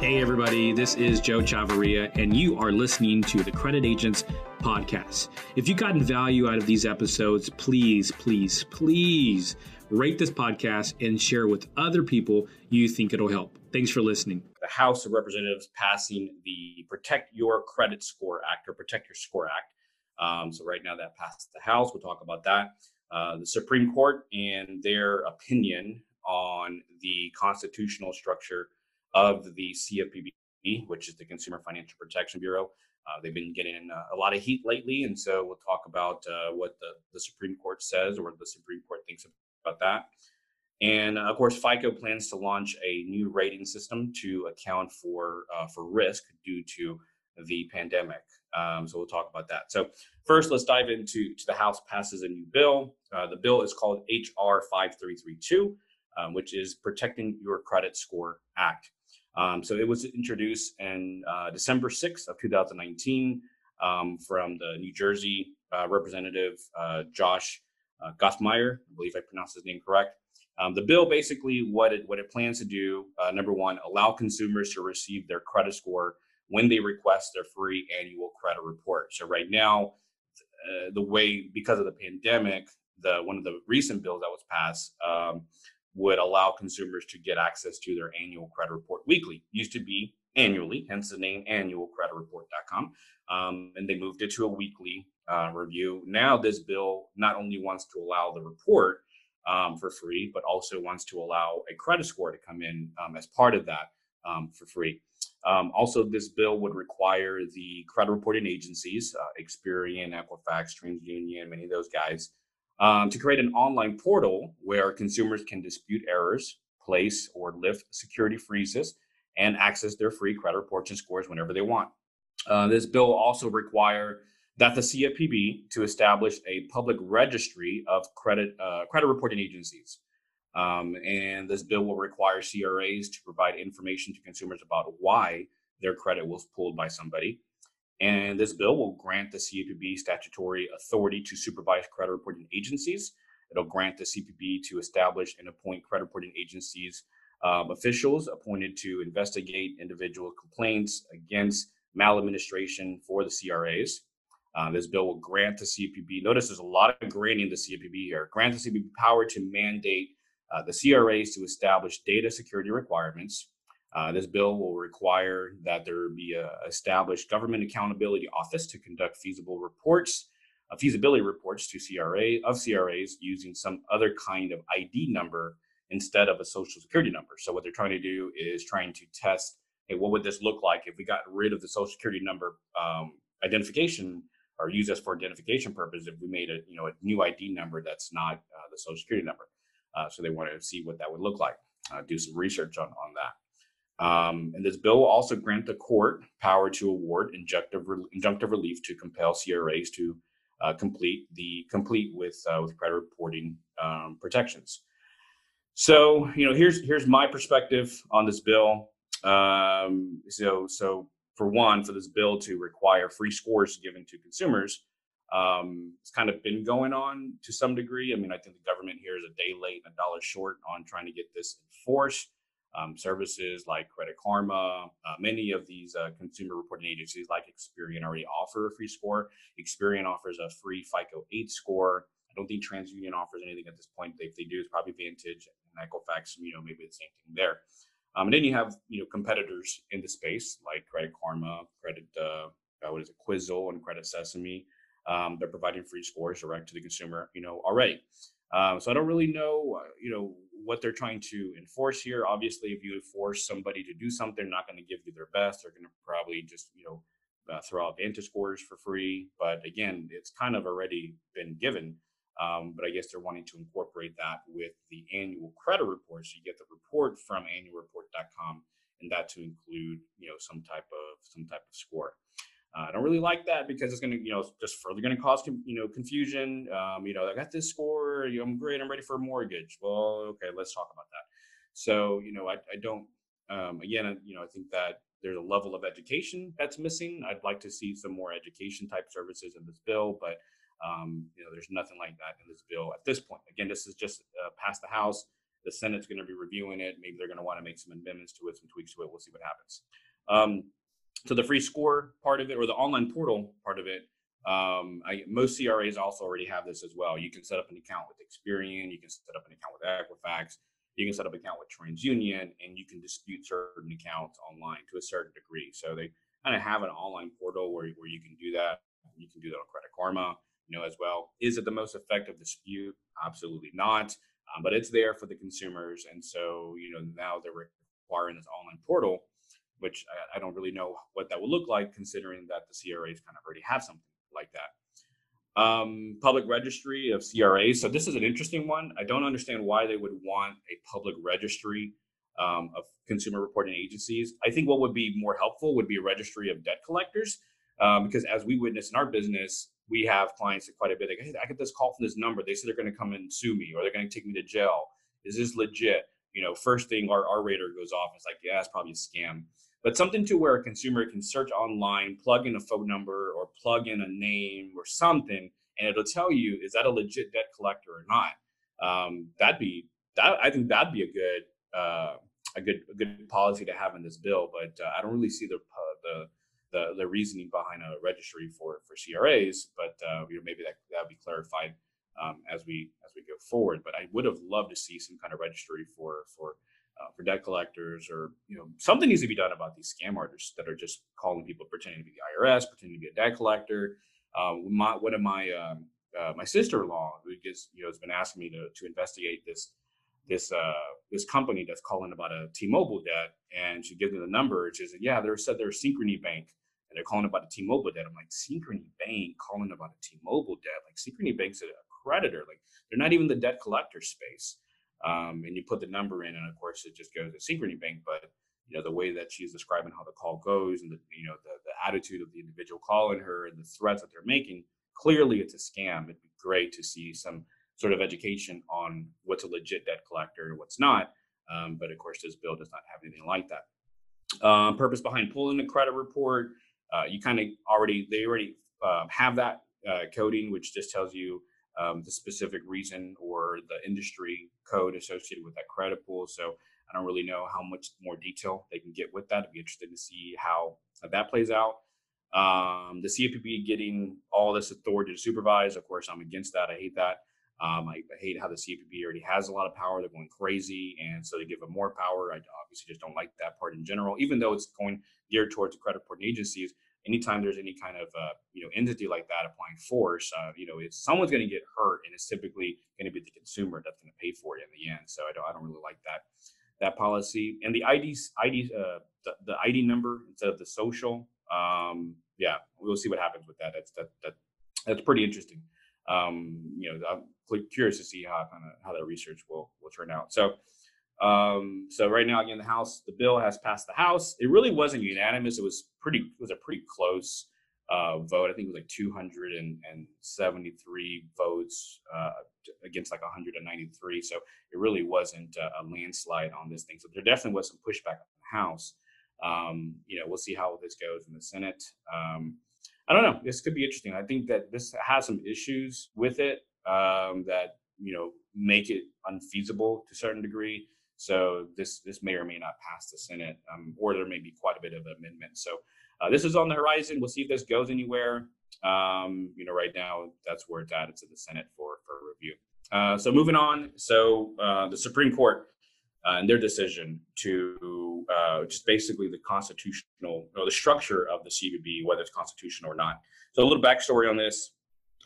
Hey, everybody, this is Joe Chavarria, and you are listening to the Credit Agents Podcast. If you've gotten value out of these episodes, please, please, please rate this podcast and share with other people you think it'll help. Thanks for listening. The House of Representatives passing the Protect Your Credit Score Act or Protect Your Score Act. Um, so, right now, that passed the House. We'll talk about that. Uh, the Supreme Court and their opinion on the constitutional structure of the CFPB, which is the Consumer Financial Protection Bureau. Uh, they've been getting uh, a lot of heat lately, and so we'll talk about uh, what the, the Supreme Court says or the Supreme Court thinks about that. And of course, FICO plans to launch a new rating system to account for uh, for risk due to the pandemic. Um, so we'll talk about that. So first, let's dive into to the House passes a new bill. Uh, the bill is called HR 5332, um, which is Protecting Your Credit Score Act. Um, so it was introduced in uh, December 6th of 2019 um, from the New Jersey uh, representative uh, Josh uh, Gottheimer. I believe I pronounced his name correct. Um, the bill basically what it what it plans to do, uh, number one, allow consumers to receive their credit score when they request their free annual credit report. So right now, uh, the way because of the pandemic, the one of the recent bills that was passed um, would allow consumers to get access to their annual credit report weekly. Used to be annually, hence the name annualcreditreport.com. Um, and they moved it to a weekly uh, review. Now, this bill not only wants to allow the report um, for free, but also wants to allow a credit score to come in um, as part of that um, for free. Um, also, this bill would require the credit reporting agencies, uh, Experian, Equifax, TransUnion, many of those guys, um, to create an online portal where consumers can dispute errors, place or lift security freezes, and access their free credit reports and scores whenever they want. Uh, this bill also require that the CFPB to establish a public registry of credit uh, credit reporting agencies. Um, and this bill will require CRAs to provide information to consumers about why their credit was pulled by somebody. And this bill will grant the CFPB statutory authority to supervise credit reporting agencies. It'll grant the CFPB to establish and appoint credit reporting agencies um, officials appointed to investigate individual complaints against maladministration for the CRAs. Uh, this bill will grant the CFPB, notice there's a lot of granting the CFPB here, grant the CFPB power to mandate uh, the CRAs to establish data security requirements, uh, this bill will require that there be a established government accountability office to conduct feasible reports, uh, feasibility reports to CRA of CRAs using some other kind of ID number instead of a social security number. So what they're trying to do is trying to test, hey, what would this look like if we got rid of the social security number um, identification or use this for identification purposes if we made a you know a new ID number that's not uh, the social security number. Uh, so they want to see what that would look like. Uh, do some research on on that. Um, and this bill will also grant the court power to award injunctive, re- injunctive relief to compel CRAs to uh, complete the complete with uh, with credit reporting um, protections. So you know here's here's my perspective on this bill. Um, so so for one, for this bill to require free scores given to consumers, um, it's kind of been going on to some degree. I mean, I think the government here is a day late and a dollar short on trying to get this enforced um, services like Credit Karma. Uh, many of these uh, consumer reporting agencies like Experian already offer a free score. Experian offers a free FICO 8 score. I don't think TransUnion offers anything at this point. If they do, it's probably Vantage and Equifax. You know, maybe the same thing there. Um, and then you have you know competitors in the space like Credit Karma, Credit uh, what is it, Quizzle, and Credit Sesame. Um, they're providing free scores direct to the consumer. You know already. Um, so I don't really know, uh, you know, what they're trying to enforce here. Obviously, if you force somebody to do something, they're not going to give you their best. They're going to probably just, you know, uh, throw out Vantage scores for free. But again, it's kind of already been given. Um, but I guess they're wanting to incorporate that with the annual credit report. So you get the report from annualreport.com, and that to include, you know, some type of some type of score. Uh, I don't really like that because it's going to, you know, just further going to cause, you know, confusion. Um, you know, I got this score. I'm great. I'm ready for a mortgage. Well, okay, let's talk about that. So, you know, I, I don't, um, again, you know, I think that there's a level of education that's missing. I'd like to see some more education type services in this bill, but, um, you know, there's nothing like that in this bill at this point. Again, this is just uh, past the House. The Senate's going to be reviewing it. Maybe they're going to want to make some amendments to it, some tweaks to it. We'll see what happens. So the free score part of it, or the online portal part of it, um, I, most CRAs also already have this as well. You can set up an account with Experian. You can set up an account with Equifax. You can set up an account with TransUnion, and you can dispute certain accounts online to a certain degree. So they kind of have an online portal where, where you can do that. You can do that on Credit Karma, you know, as well. Is it the most effective dispute? Absolutely not. Um, but it's there for the consumers, and so you know now they're requiring this online portal, which I, I don't really know what that will look like, considering that the CRAs kind of already have something like that. Um, public registry of CRAs. So this is an interesting one. I don't understand why they would want a public registry um, of consumer reporting agencies. I think what would be more helpful would be a registry of debt collectors, um, because as we witness in our business, we have clients that quite a bit. Like, hey, I get this call from this number. They say they're going to come and sue me, or they're going to take me to jail. Is this legit? You know, first thing our, our radar goes off is like, yeah, it's probably a scam but something to where a consumer can search online, plug in a phone number or plug in a name or something, and it'll tell you is that a legit debt collector or not. Um, that'd be that. I think that'd be a good uh, a good a good policy to have in this bill. But uh, I don't really see the uh, the the, the reasoning behind a registry for for CRAs. But uh, you know maybe that that would be clarified um, as we as we go forward. But I would have loved to see some kind of registry for for uh, for debt collectors, or you know, something needs to be done about these scam artists that are just calling people pretending to be the IRS, pretending to be a debt collector. Um, my, one of my um, uh, my sister-in-law, who gets you know, has been asking me to to investigate this this uh, this company that's calling about a T-Mobile debt, and she gives me the number. and She said, "Yeah, they're said they're Synchrony Bank." And they're calling about a T-Mobile debt. I'm like, Synchrony Bank calling about a T-Mobile debt. Like Synchrony Bank's a creditor. Like they're not even the debt collector space um, and you put the number in, and of course it just goes to Synchrony Bank. But you know the way that she's describing how the call goes, and the you know the, the attitude of the individual calling her, and the threats that they're making, clearly it's a scam. It'd be great to see some sort of education on what's a legit debt collector and what's not. Um, but of course, this bill does not have anything like that. Um, purpose behind pulling the credit report, uh, you kind of already they already uh, have that uh, coding, which just tells you um, the specific reason or the industry code associated with that credit pool. So I don't really know how much more detail they can get with that. I'd be interested to see how that plays out. Um, the CFPB getting all this authority to supervise, of course, I'm against that. I hate that. Um, I, I, hate how the CFPB already has a lot of power. They're going crazy, and so they give them more power. I obviously just don't like that part in general, even though it's going geared towards the credit reporting agencies anytime there's any kind of uh, you know entity like that applying force, uh, you know, it's someone's going to get hurt, and it's typically going to be the consumer that's going to pay for it in the end. So I don't I don't really like that that policy and the ID ID uh, the, the ID number instead of the social. Um, yeah, we'll see what happens with that. That's that that that's pretty interesting. Um, you know, I'm curious to see how kind of how that research will will turn out. So um, so right now, again, the House, the bill has passed the House. It really wasn't unanimous. It was pretty, it was a pretty close uh, vote. I think it was like 273 votes uh, against like 193. So it really wasn't a, a, landslide on this thing. So there definitely was some pushback on the House. Um, you know, we'll see how this goes in the Senate. Um, I don't know. This could be interesting. I think that this has some issues with it um, that you know make it unfeasible to a certain degree. So this this may or may not pass the Senate, um, or there may be quite a bit of amendment. So uh, this is on the horizon. We'll see if this goes anywhere. Um, you know, right now that's where it's. It's in the Senate for for review. Uh, so moving on. So uh, the Supreme Court uh, and their decision to uh, just basically the constitutional or the structure of the CFPB, whether it's constitutional or not. So a little backstory on this.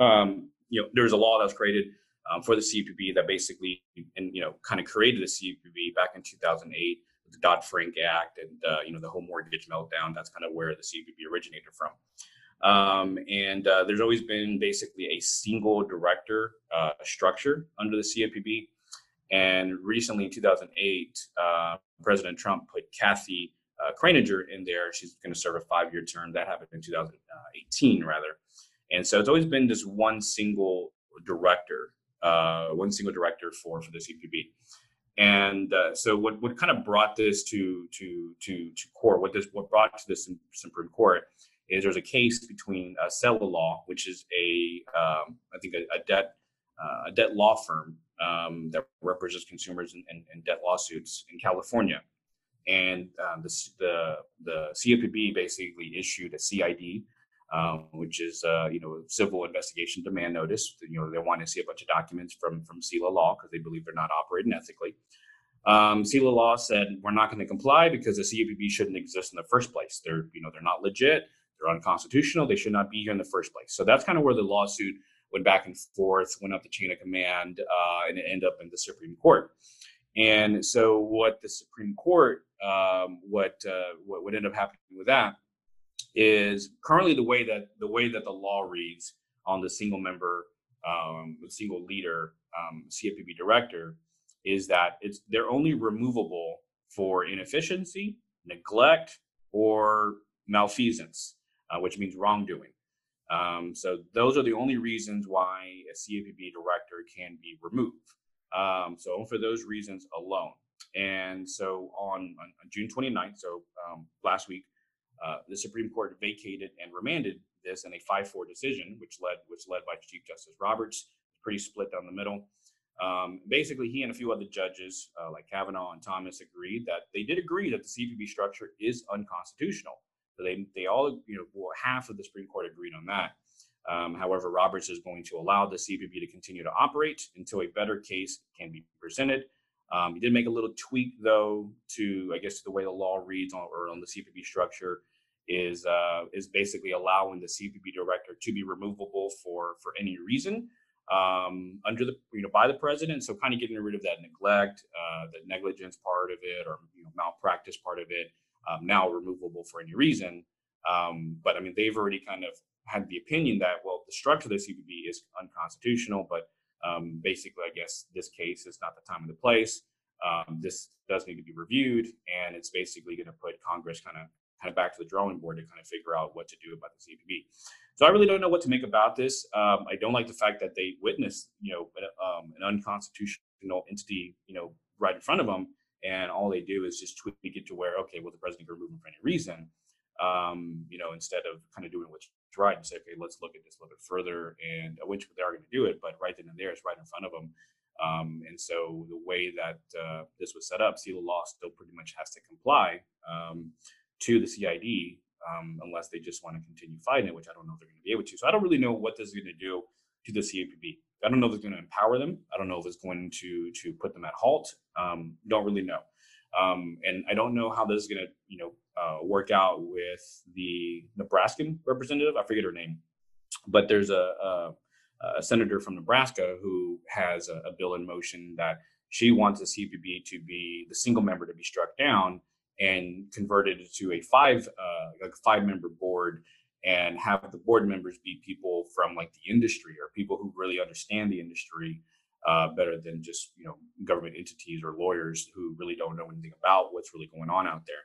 Um, you know, there's a law that was created um, for the CFPB that basically and you know kind of created the CFPB back in 2008 with the Dodd Frank Act and uh, you know the whole mortgage meltdown. That's kind of where the CFPB originated from. Um, and uh, there's always been basically a single director uh, structure under the CFPB. And recently, in 2008, uh, President Trump put Kathy uh, Kraninger in there. She's going to serve a five-year term. That happened in 2018, rather. And so it's always been just one single director uh, one single director for for the CFPB. And uh, so, what, what kind of brought this to to to to court? What this what brought to this Supreme Court is there's a case between uh, Law, which is a um, I think a, a debt uh, a debt law firm um, that represents consumers in, in, in, debt lawsuits in California. And um, the, the, the CFPB basically issued a CID, um, which is uh, you know civil investigation demand notice. You know they want to see a bunch of documents from from Seila Law because they believe they're not operating ethically. Um, Seila Law said we're not going to comply because the CFPB shouldn't exist in the first place. They're you know they're not legit. They're unconstitutional. They should not be here in the first place. So that's kind of where the lawsuit went back and forth, went up the chain of command, uh, and it ended up in the Supreme Court. And so, what the Supreme Court, um, what, uh, what what ended up happening with that is currently the way that the way that the law reads on the single member, um, single leader um, CFPB director is that it's they're only removable for inefficiency, neglect, or malfeasance, uh, which means wrongdoing. Um, so those are the only reasons why a CFPB director can be removed. Um, so for those reasons alone. And so on, on, June 29th, so um, last week, uh, the Supreme Court vacated and remanded this in a 5-4 decision, which led which led by Chief Justice Roberts, pretty split down the middle. Um, basically, he and a few other judges, uh, like Kavanaugh and Thomas, agreed that they did agree that the CFPB structure is unconstitutional. So they they all you know well, half of the Supreme Court agreed on that. Um, however, Roberts is going to allow the CFPB to continue to operate until a better case can be presented. Um, he did make a little tweak, though, to I guess to the way the law reads on or on the CFPB structure is uh, is basically allowing the CFPB director to be removable for for any reason um, under the you know by the president. So kind of getting rid of that neglect, uh, the negligence part of it, or you know, malpractice part of it, um, now removable for any reason. Um, but I mean, they've already kind of had the opinion that well, the structure of the CFPB is unconstitutional, but um, basically, I guess this case is not the time and the place. Um, this does need to be reviewed, and it's basically going to put Congress kind of kind of back to the drawing board to kind of figure out what to do about the CFPB. So I really don't know what to make about this. Um, I don't like the fact that they witnessed, you know, um, an unconstitutional entity, you know, right in front of them, and all they do is just tweak it to where, okay, well, the president can remove him for any reason, um, you know, instead of kind of doing what's right and say, okay, let's look at this a little bit further, and which they are going to do it, but right then and there, it's right in front of them. Um, and so the way that uh, this was set up, Seila Law still pretty much has to comply um, to the CID um, unless they just want to continue fighting it, which I don't know if they're going to be able to. So I don't really know what this is going to do to the CFPB. I don't know if it's going to empower them. I don't know if it's going to to put them at halt. Um, don't really know. Um, and I don't know how this is going to, you know, uh, work out with the Nebraskan representative. I forget her name, but there's a, a, a senator from Nebraska who has a, a, bill in motion that she wants the CFPB to be the single member to be struck down and converted to a five uh, like five member board and have the board members be people from like the industry or people who really understand the industry uh, better than just you know government entities or lawyers who really don't know anything about what's really going on out there.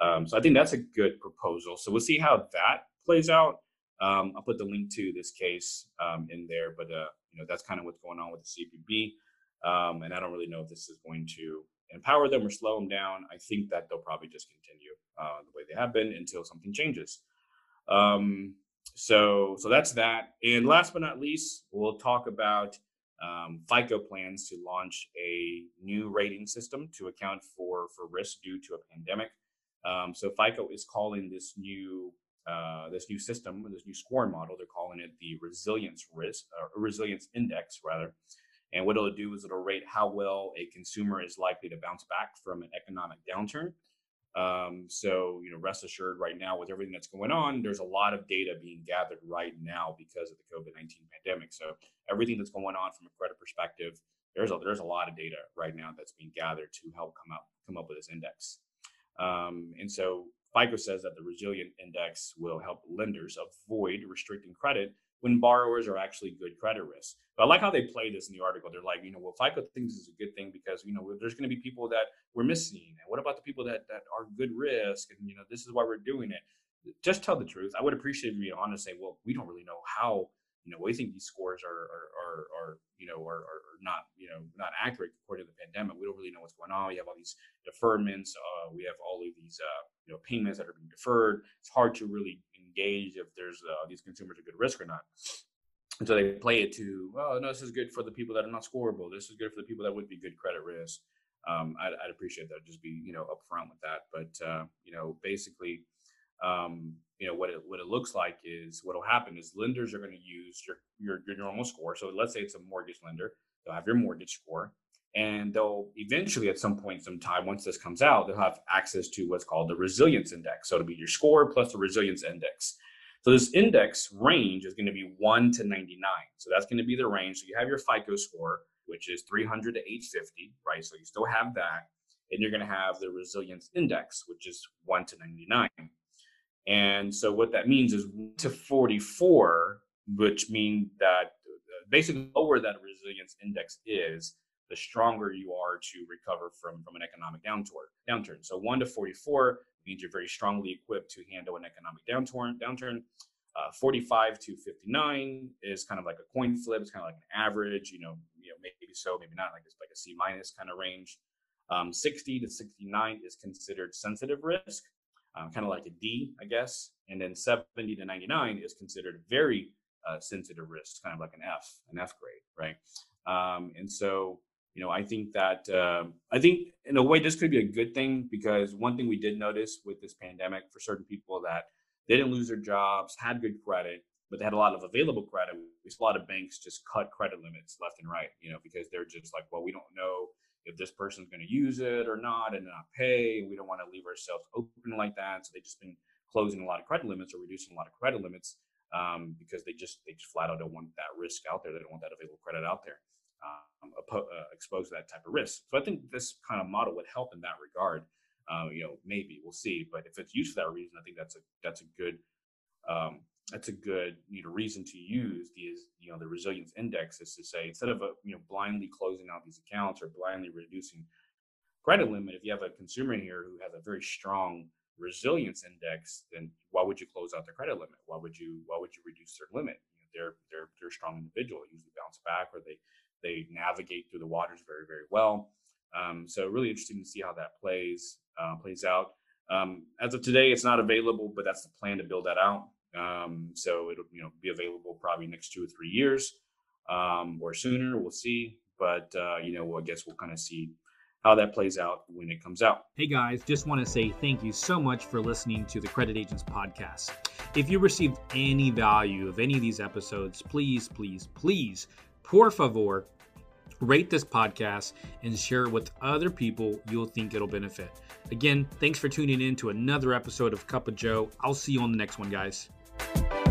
Um, so I think that's a good proposal. So we'll see how that plays out. Um, I'll put the link to this case um, in there, but uh, you know that's kind of what's going on with the CFPB, um, and I don't really know if this is going to empower them or slow them down. I think that they'll probably just continue uh, the way they have been until something changes. Um, so, so that's that. And last but not least, we'll talk about um, FICO plans to launch a new rating system to account for for risk due to a pandemic. Um, so FICO is calling this new uh, this new system, this new scoring model. They're calling it the resilience risk, or uh, resilience index, rather. And what it'll do is it'll rate how well a consumer is likely to bounce back from an economic downturn. Um, so, you know, rest assured right now with everything that's going on, there's a lot of data being gathered right now because of the COVID 19 pandemic. So, everything that's going on from a credit perspective, there's a, there's a lot of data right now that's being gathered to help come up come up with this index. Um, and so, FICO says that the resilient index will help lenders avoid restricting credit when borrowers are actually good credit risk. But I like how they play this in the article. They're like, you know, well, FICO thinks is a good thing because, you know, there's going to be people that we're missing. And what about the people that, that are good risk? And, you know, this is why we're doing it. Just tell the truth. I would appreciate you on to say, well, we don't really know how, you know, we think these scores are, are, are, are you know, are, are, not, you know, not accurate according to the pandemic. We don't really know what's going on. We have all these deferments. Uh, we have all of these, uh, you know, payments that are being deferred. It's hard to really engage if there's uh, these consumers are good risk or not. and so they play it to, oh no, this is good for the people that are not scoreable. This is good for the people that would be good credit risk. Um, I'd, I'd, appreciate that. Just be you know upfront with that. But uh, you know, basically, um, you know what it what it looks like is what will happen is lenders are going to use your, your your normal score. So let's say it's a mortgage lender, they'll have your mortgage score, and they'll eventually at some point, some time once this comes out, they'll have access to what's called the resilience index. So it'll be your score plus the resilience index. So this index range is going to be 1 to 99. So that's going to be the range. So you have your FICO score, which is 300 to 850, right? So you still have that. And you're going to have the resilience index, which is 1 to 99. And so what that means is 1 to 44, which means that uh, basically lower that resilience index is, the stronger you are to recover from, from an economic downturn. Downturn. So 1 to 44 means you're very strongly equipped to handle an economic downturn. Downturn. Uh, 45 to 59 is kind of like a coin flip. It's kind of like an average. You know, you know, maybe so, maybe not. Like it's like a C minus kind of range. Um, 60 to 69 is considered sensitive risk, um, kind of like a D, I guess. And then 70 to 99 is considered very uh, sensitive risk, kind of like an F, an F grade, right? Um, and so you know, I think that uh, I think in a way this could be a good thing because one thing we did notice with this pandemic for certain people that they didn't lose their jobs, had good credit, but they had a lot of available credit. We saw a lot of banks just cut credit limits left and right, you know, because they're just like, well, we don't know if this person's going to use it or not and not pay. We don't want to leave ourselves open like that. So they've just been closing a lot of credit limits or reducing a lot of credit limits um, because they just they just flat out don't want that risk out there. They don't want that available credit out there um, uh, exposed to that type of risk. So I think this kind of model would help in that regard. Uh, you know, maybe we'll see, but if it's used for that reason, I think that's a that's a good um, that's a good you know reason to use these you know the resilience index is to say instead of a, you know blindly closing out these accounts or blindly reducing credit limit, if you have a consumer here who has a very strong resilience index, then why would you close out their credit limit? Why would you why would you reduce their limit? You know, they're they're they're a strong individual, usually bounce back or they they navigate through the waters very, very well. Um, so really interesting to see how that plays uh, plays out. Um, as of today, it's not available, but that's the plan to build that out. Um, so it'll you know be available probably next two or three years um, or sooner. We'll see, but uh, you know I guess we'll kind of see how that plays out when it comes out. Hey guys, just want to say thank you so much for listening to the Credit Agents podcast. If you received any value of any of these episodes, please, please, please, por favor rate this podcast, and share it with other people you'll think it'll benefit. Again, thanks for tuning in to another episode of Cup of Joe. I'll see you on the next one, guys. Thank you.